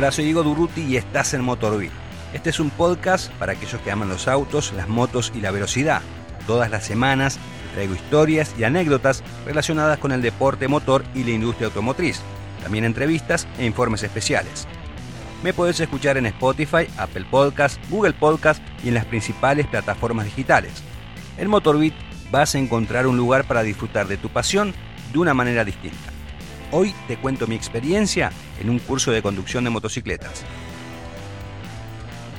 Hola, soy Diego Durruti y estás en Motorbit. Este es un podcast para aquellos que aman los autos, las motos y la velocidad. Todas las semanas traigo historias y anécdotas relacionadas con el deporte motor y la industria automotriz. También entrevistas e informes especiales. Me podés escuchar en Spotify, Apple Podcast, Google Podcast y en las principales plataformas digitales. En Motorbit vas a encontrar un lugar para disfrutar de tu pasión de una manera distinta. Hoy te cuento mi experiencia en un curso de conducción de motocicletas.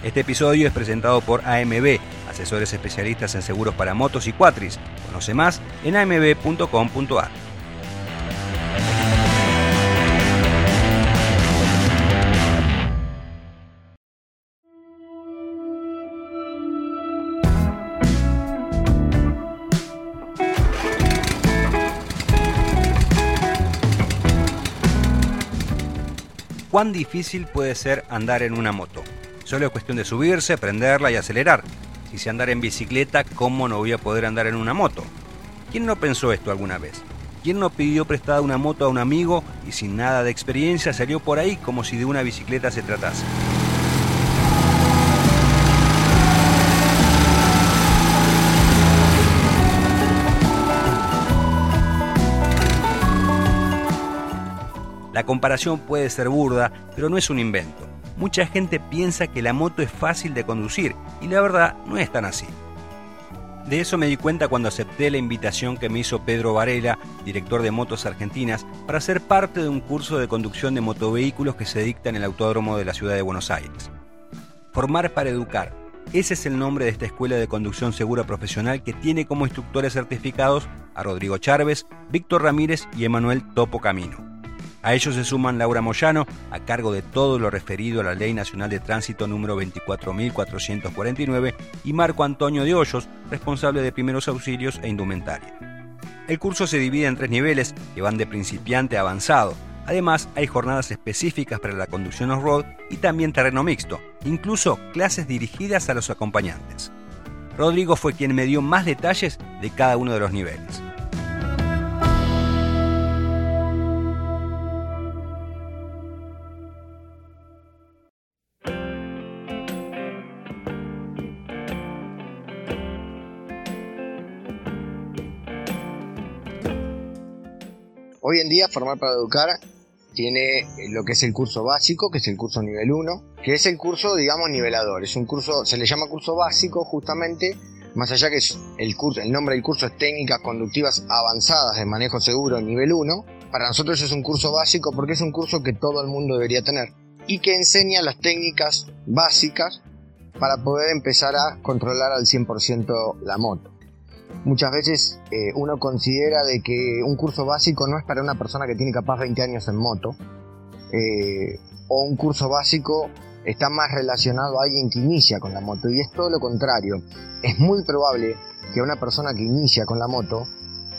Este episodio es presentado por AMB, asesores especialistas en seguros para motos y cuatris. Conoce más en amb.com.ar. ¿Cuán difícil puede ser andar en una moto? Solo es cuestión de subirse, prenderla y acelerar. Si sé andar en bicicleta, ¿cómo no voy a poder andar en una moto? ¿Quién no pensó esto alguna vez? ¿Quién no pidió prestada una moto a un amigo y sin nada de experiencia salió por ahí como si de una bicicleta se tratase? La comparación puede ser burda, pero no es un invento. Mucha gente piensa que la moto es fácil de conducir y la verdad no es tan así. De eso me di cuenta cuando acepté la invitación que me hizo Pedro Varela, director de Motos Argentinas, para ser parte de un curso de conducción de motovehículos que se dicta en el Autódromo de la Ciudad de Buenos Aires. Formar para educar. Ese es el nombre de esta escuela de conducción segura profesional que tiene como instructores certificados a Rodrigo Chárvez, Víctor Ramírez y Emanuel Topo Camino. A ellos se suman Laura Moyano, a cargo de todo lo referido a la Ley Nacional de Tránsito número 24.449, y Marco Antonio de Hoyos, responsable de primeros auxilios e indumentaria. El curso se divide en tres niveles que van de principiante a avanzado. Además, hay jornadas específicas para la conducción off-road y también terreno mixto, incluso clases dirigidas a los acompañantes. Rodrigo fue quien me dio más detalles de cada uno de los niveles. Hoy en día Formar para Educar tiene lo que es el curso básico, que es el curso nivel 1, que es el curso, digamos, nivelador. Es un curso, se le llama curso básico justamente, más allá que el curso, el nombre del curso es técnicas conductivas avanzadas de manejo seguro nivel 1. Para nosotros es un curso básico porque es un curso que todo el mundo debería tener y que enseña las técnicas básicas para poder empezar a controlar al 100% la moto muchas veces eh, uno considera de que un curso básico no es para una persona que tiene capaz 20 años en moto, eh, o un curso básico está más relacionado a alguien que inicia con la moto, y es todo lo contrario. Es muy probable que a una persona que inicia con la moto,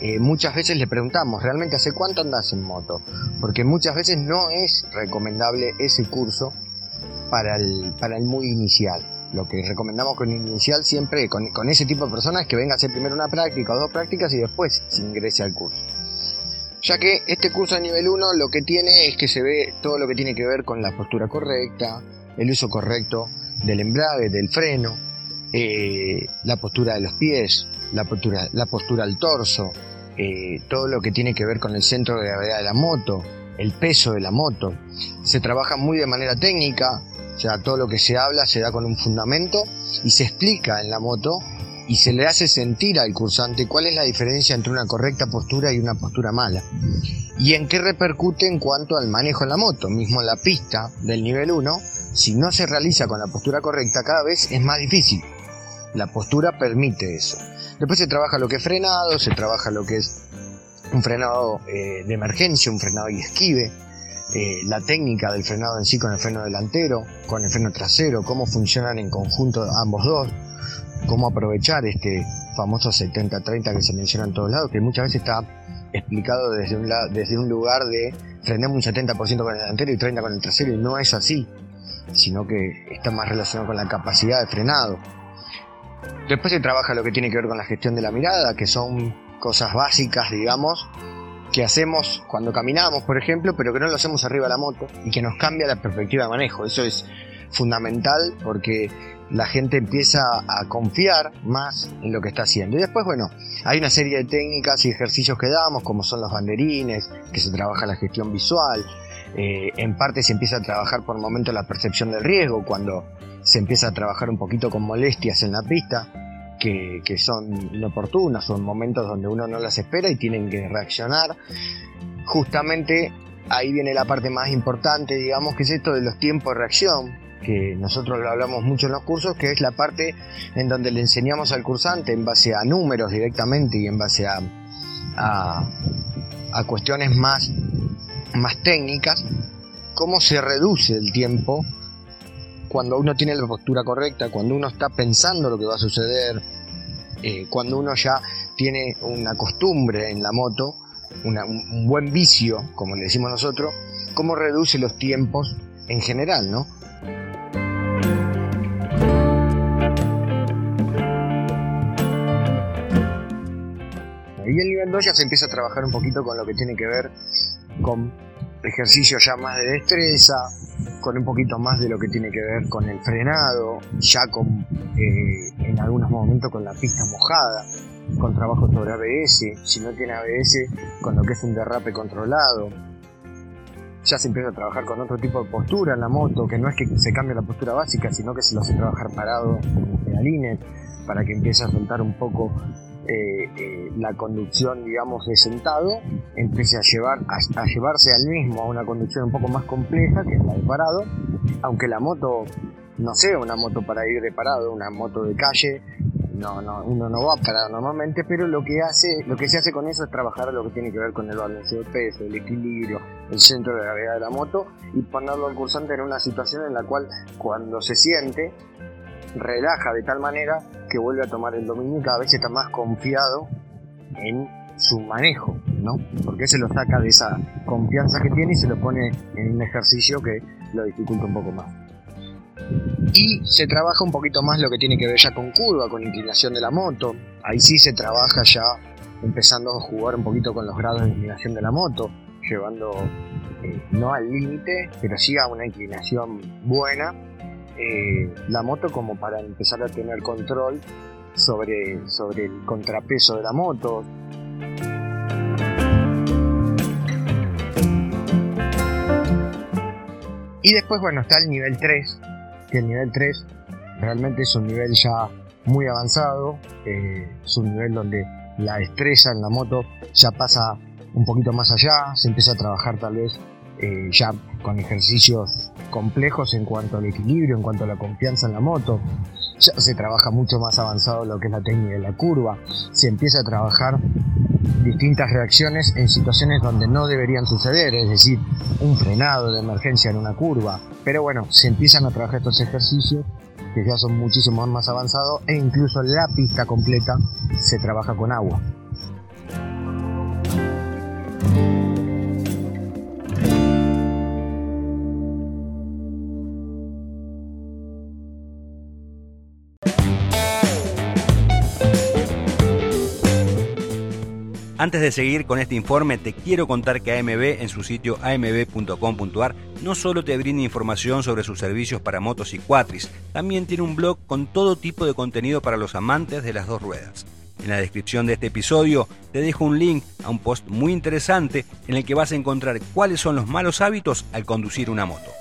eh, muchas veces le preguntamos, ¿realmente hace cuánto andas en moto? Porque muchas veces no es recomendable ese curso para el, para el muy inicial lo que recomendamos con inicial siempre, con, ese tipo de personas, es que venga a hacer primero una práctica o dos prácticas y después se ingrese al curso. Ya que este curso de nivel 1 lo que tiene es que se ve todo lo que tiene que ver con la postura correcta, el uso correcto del embrague, del freno, eh, la postura de los pies, la postura, la postura al torso, eh, todo lo que tiene que ver con el centro de gravedad de la moto, el peso de la moto. Se trabaja muy de manera técnica, o sea, todo lo que se habla se da con un fundamento y se explica en la moto y se le hace sentir al cursante cuál es la diferencia entre una correcta postura y una postura mala. Y en qué repercute en cuanto al manejo en la moto. Mismo en la pista del nivel 1, si no se realiza con la postura correcta, cada vez es más difícil. La postura permite eso. Después se trabaja lo que es frenado, se trabaja lo que es un frenado eh, de emergencia, un frenado y esquive, eh, la técnica del frenado en sí con el freno delantero, con el freno trasero, cómo funcionan en conjunto ambos dos, cómo aprovechar este famoso 70-30 que se menciona en todos lados, que muchas veces está explicado desde un, desde un lugar de frenemos un 70% con el delantero y 30% con el trasero, y no es así, sino que está más relacionado con la capacidad de frenado. Después se trabaja lo que tiene que ver con la gestión de la mirada, que son cosas básicas, digamos, que hacemos cuando caminamos, por ejemplo, pero que no lo hacemos arriba de la moto y que nos cambia la perspectiva de manejo. Eso es fundamental porque la gente empieza a confiar más en lo que está haciendo. Y después, bueno, hay una serie de técnicas y ejercicios que damos, como son los banderines, que se trabaja la gestión visual. Eh, en parte se empieza a trabajar por momento la percepción del riesgo, cuando se empieza a trabajar un poquito con molestias en la pista, que, son inoportunas, son momentos donde uno no las espera y tienen que reaccionar. Justamente ahí viene la parte más importante, digamos, que es esto de los tiempos de reacción, que nosotros lo hablamos mucho en los cursos, que es la parte en donde le enseñamos al cursante en base a números directamente y en base a, a, cuestiones más, más técnicas, cómo se reduce el tiempo cuando uno tiene la postura correcta, cuando uno está pensando lo que va a suceder, eh, cuando uno ya tiene una costumbre en la moto, un buen vicio, como le decimos nosotros, cómo reduce los tiempos en general, ¿no? Y el nivel 2 ya se empieza a trabajar un poquito con lo que tiene que ver con ejercicios ya más de destreza, con un poquito más de lo que tiene que ver con el frenado, ya con eh, en algunos momentos con la pista mojada, con trabajo sobre ABS, si no tiene ABS, con lo que es un derrape controlado. Ya se empieza a trabajar con otro tipo de postura en la moto, que no es que se cambie la postura básica, sino que se lo hace trabajar parado en pedalines para que empiece a soltar un poco eh, eh, la conducción, digamos, de sentado, empiece a, llevar, a, llevarse al mismo a una conducción un poco más compleja, que es la de parado, aunque la moto no sea una moto para ir de parado, una moto de calle, no, no, uno no va parado normalmente, pero lo que hace, lo que se hace con eso es trabajar lo que tiene que ver con el balance de peso, el equilibrio, el centro de gravedad de la moto y ponerlo al cursante en una situación en la cual cuando se siente relaja de tal manera que vuelve a tomar el dominio y cada vez está más confiado en su manejo, ¿no? Porque se lo saca de esa confianza que tiene y se lo pone en un ejercicio que lo dificulta un poco más. Y se trabaja un poquito más lo que tiene que ver ya con curva, con inclinación de la moto. Ahí sí se trabaja ya empezando a jugar un poquito con los grados de inclinación de la moto, llevando eh, no al límite, pero sí a una inclinación buena eh, la moto como para empezar a tener control sobre, sobre el contrapeso de la moto. Y después, bueno, está el nivel 3, que el nivel 3 realmente es un nivel ya muy avanzado, eh, es un nivel donde la destreza en la moto ya pasa un poquito más allá, se empieza a trabajar tal vez eh, ya con ejercicios complejos en cuanto al equilibrio, en cuanto a la confianza en la moto. Ya se trabaja mucho más avanzado lo que es la técnica de la curva. Se empieza a trabajar distintas reacciones en situaciones donde no deberían suceder, es decir, un frenado de emergencia en una curva. Pero bueno, se empiezan a trabajar estos ejercicios que ya son muchísimo más avanzados e incluso la pista completa se trabaja con agua. Antes de seguir con este informe, te quiero contar que AMB en su sitio amb.com.ar no solo te brinda información sobre sus servicios para motos y cuatris, también tiene un blog con todo tipo de contenido para los amantes de las dos ruedas. En la descripción de este episodio te dejo un link a un post muy interesante en el que vas a encontrar cuáles son los malos hábitos al conducir una moto.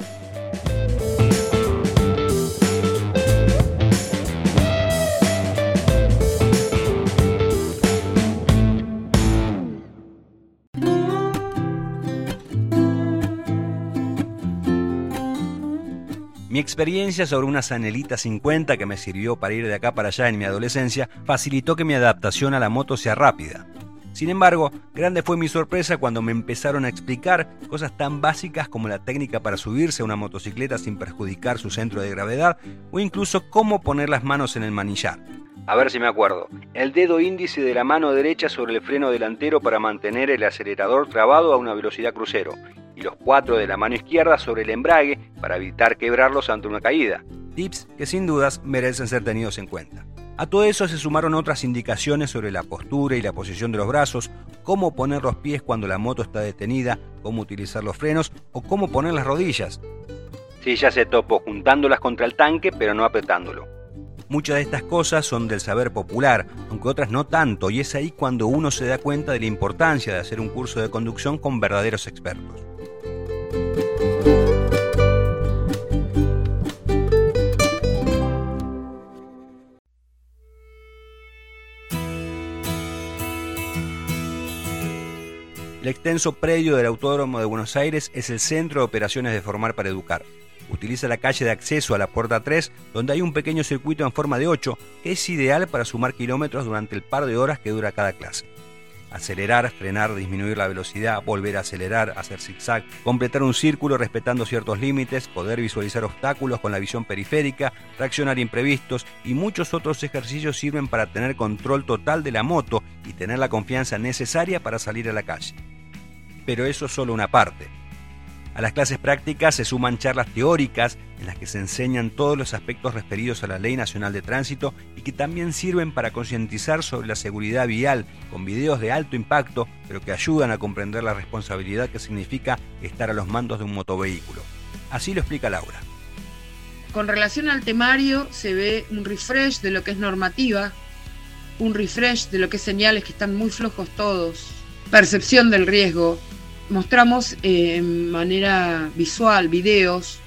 Experiencia sobre una Sanelita 50 que me sirvió para ir de acá para allá en mi adolescencia facilitó que mi adaptación a la moto sea rápida. Sin embargo, grande fue mi sorpresa cuando me empezaron a explicar cosas tan básicas como la técnica para subirse a una motocicleta sin perjudicar su centro de gravedad o incluso cómo poner las manos en el manillar. A ver si me acuerdo. El dedo índice de la mano derecha sobre el freno delantero para mantener el acelerador trabado a una velocidad crucero y los cuatro de la mano izquierda sobre el embrague para evitar quebrarlos ante una caída. Tips que sin dudas merecen ser tenidos en cuenta. A todo eso se sumaron otras indicaciones sobre la postura y la posición de los brazos, cómo poner los pies cuando la moto está detenida, cómo utilizar los frenos o cómo poner las rodillas. Sí, ya se topo, juntándolas contra el tanque pero no apretándolo. Muchas de estas cosas son del saber popular, aunque otras no tanto, y es ahí cuando uno se da cuenta de la importancia de hacer un curso de conducción con verdaderos expertos. El extenso predio del Autódromo de Buenos Aires es el centro de operaciones de Formar para Educar. Utiliza la calle de acceso a la puerta 3, donde hay un pequeño circuito en forma de 8, que es ideal para sumar kilómetros durante el par de horas que dura cada clase. Acelerar, frenar, disminuir la velocidad, volver a acelerar, hacer zigzag, completar un círculo respetando ciertos límites, poder visualizar obstáculos con la visión periférica, reaccionar imprevistos y muchos otros ejercicios sirven para tener control total de la moto y tener la confianza necesaria para salir a la calle pero eso es solo una parte. A las clases prácticas se suman charlas teóricas en las que se enseñan todos los aspectos referidos a la Ley Nacional de Tránsito y que también sirven para concientizar sobre la seguridad vial con videos de alto impacto, pero que ayudan a comprender la responsabilidad que significa estar a los mandos de un motovehículo. Así lo explica Laura. Con relación al temario se ve un refresh de lo que es normativa, un refresh de lo que es señales que están muy flojos todos, percepción del riesgo, mostramos eh, en manera visual videos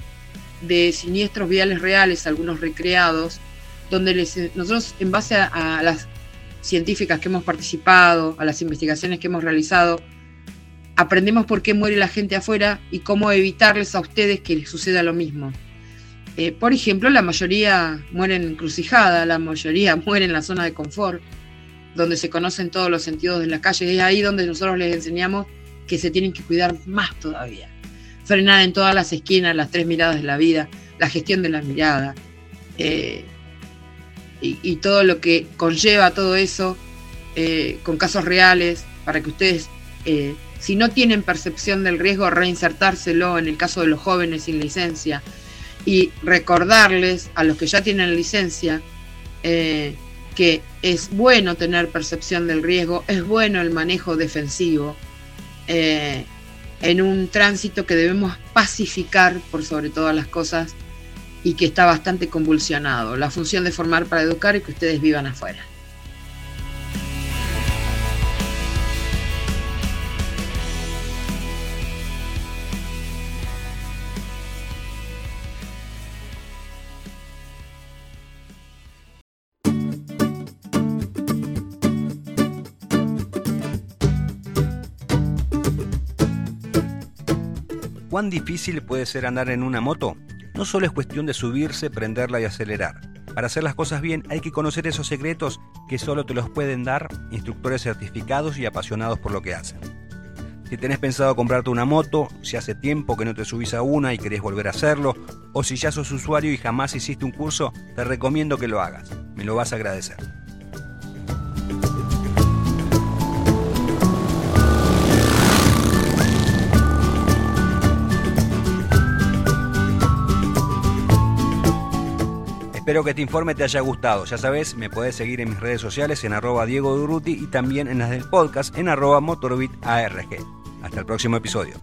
de siniestros viales reales, algunos recreados, donde nosotros en base a, las científicas que hemos participado, a las investigaciones que hemos realizado, aprendemos por qué muere la gente afuera y cómo evitarles a ustedes que les suceda lo mismo. Eh, por ejemplo, la mayoría muere en encrucijada, la mayoría muere en la zona de confort, donde se conocen todos los sentidos de la calle. Es ahí donde nosotros les enseñamos que se tienen que cuidar más todavía. Frenar en todas las esquinas, las tres miradas de la vida, la gestión de la mirada eh, y, todo lo que conlleva todo eso eh, con casos reales para que ustedes, eh, si no tienen percepción del riesgo, reinsertárselo en el caso de los jóvenes sin licencia y recordarles a los que ya tienen licencia que es bueno tener percepción del riesgo, es bueno el manejo defensivo, eh, en un tránsito que debemos pacificar por sobre todas las cosas y que está bastante convulsionado. La función de formar para educar y que ustedes vivan afuera. Cuán difícil puede ser andar en una moto? No solo es cuestión de subirse, prenderla y acelerar. Para hacer las cosas bien hay que conocer esos secretos que solo te los pueden dar instructores certificados y apasionados por lo que hacen. Si tenés pensado comprarte una moto, si hace tiempo que no te subís a una y querés volver a hacerlo, o si ya sos usuario y jamás hiciste un curso, te recomiendo que lo hagas. Me lo vas a agradecer. Espero que este informe te haya gustado. Ya sabes, me puedes seguir en mis redes sociales en arroba Diego Durruti y también en las del podcast en arroba MotorbitARG. Hasta el próximo episodio.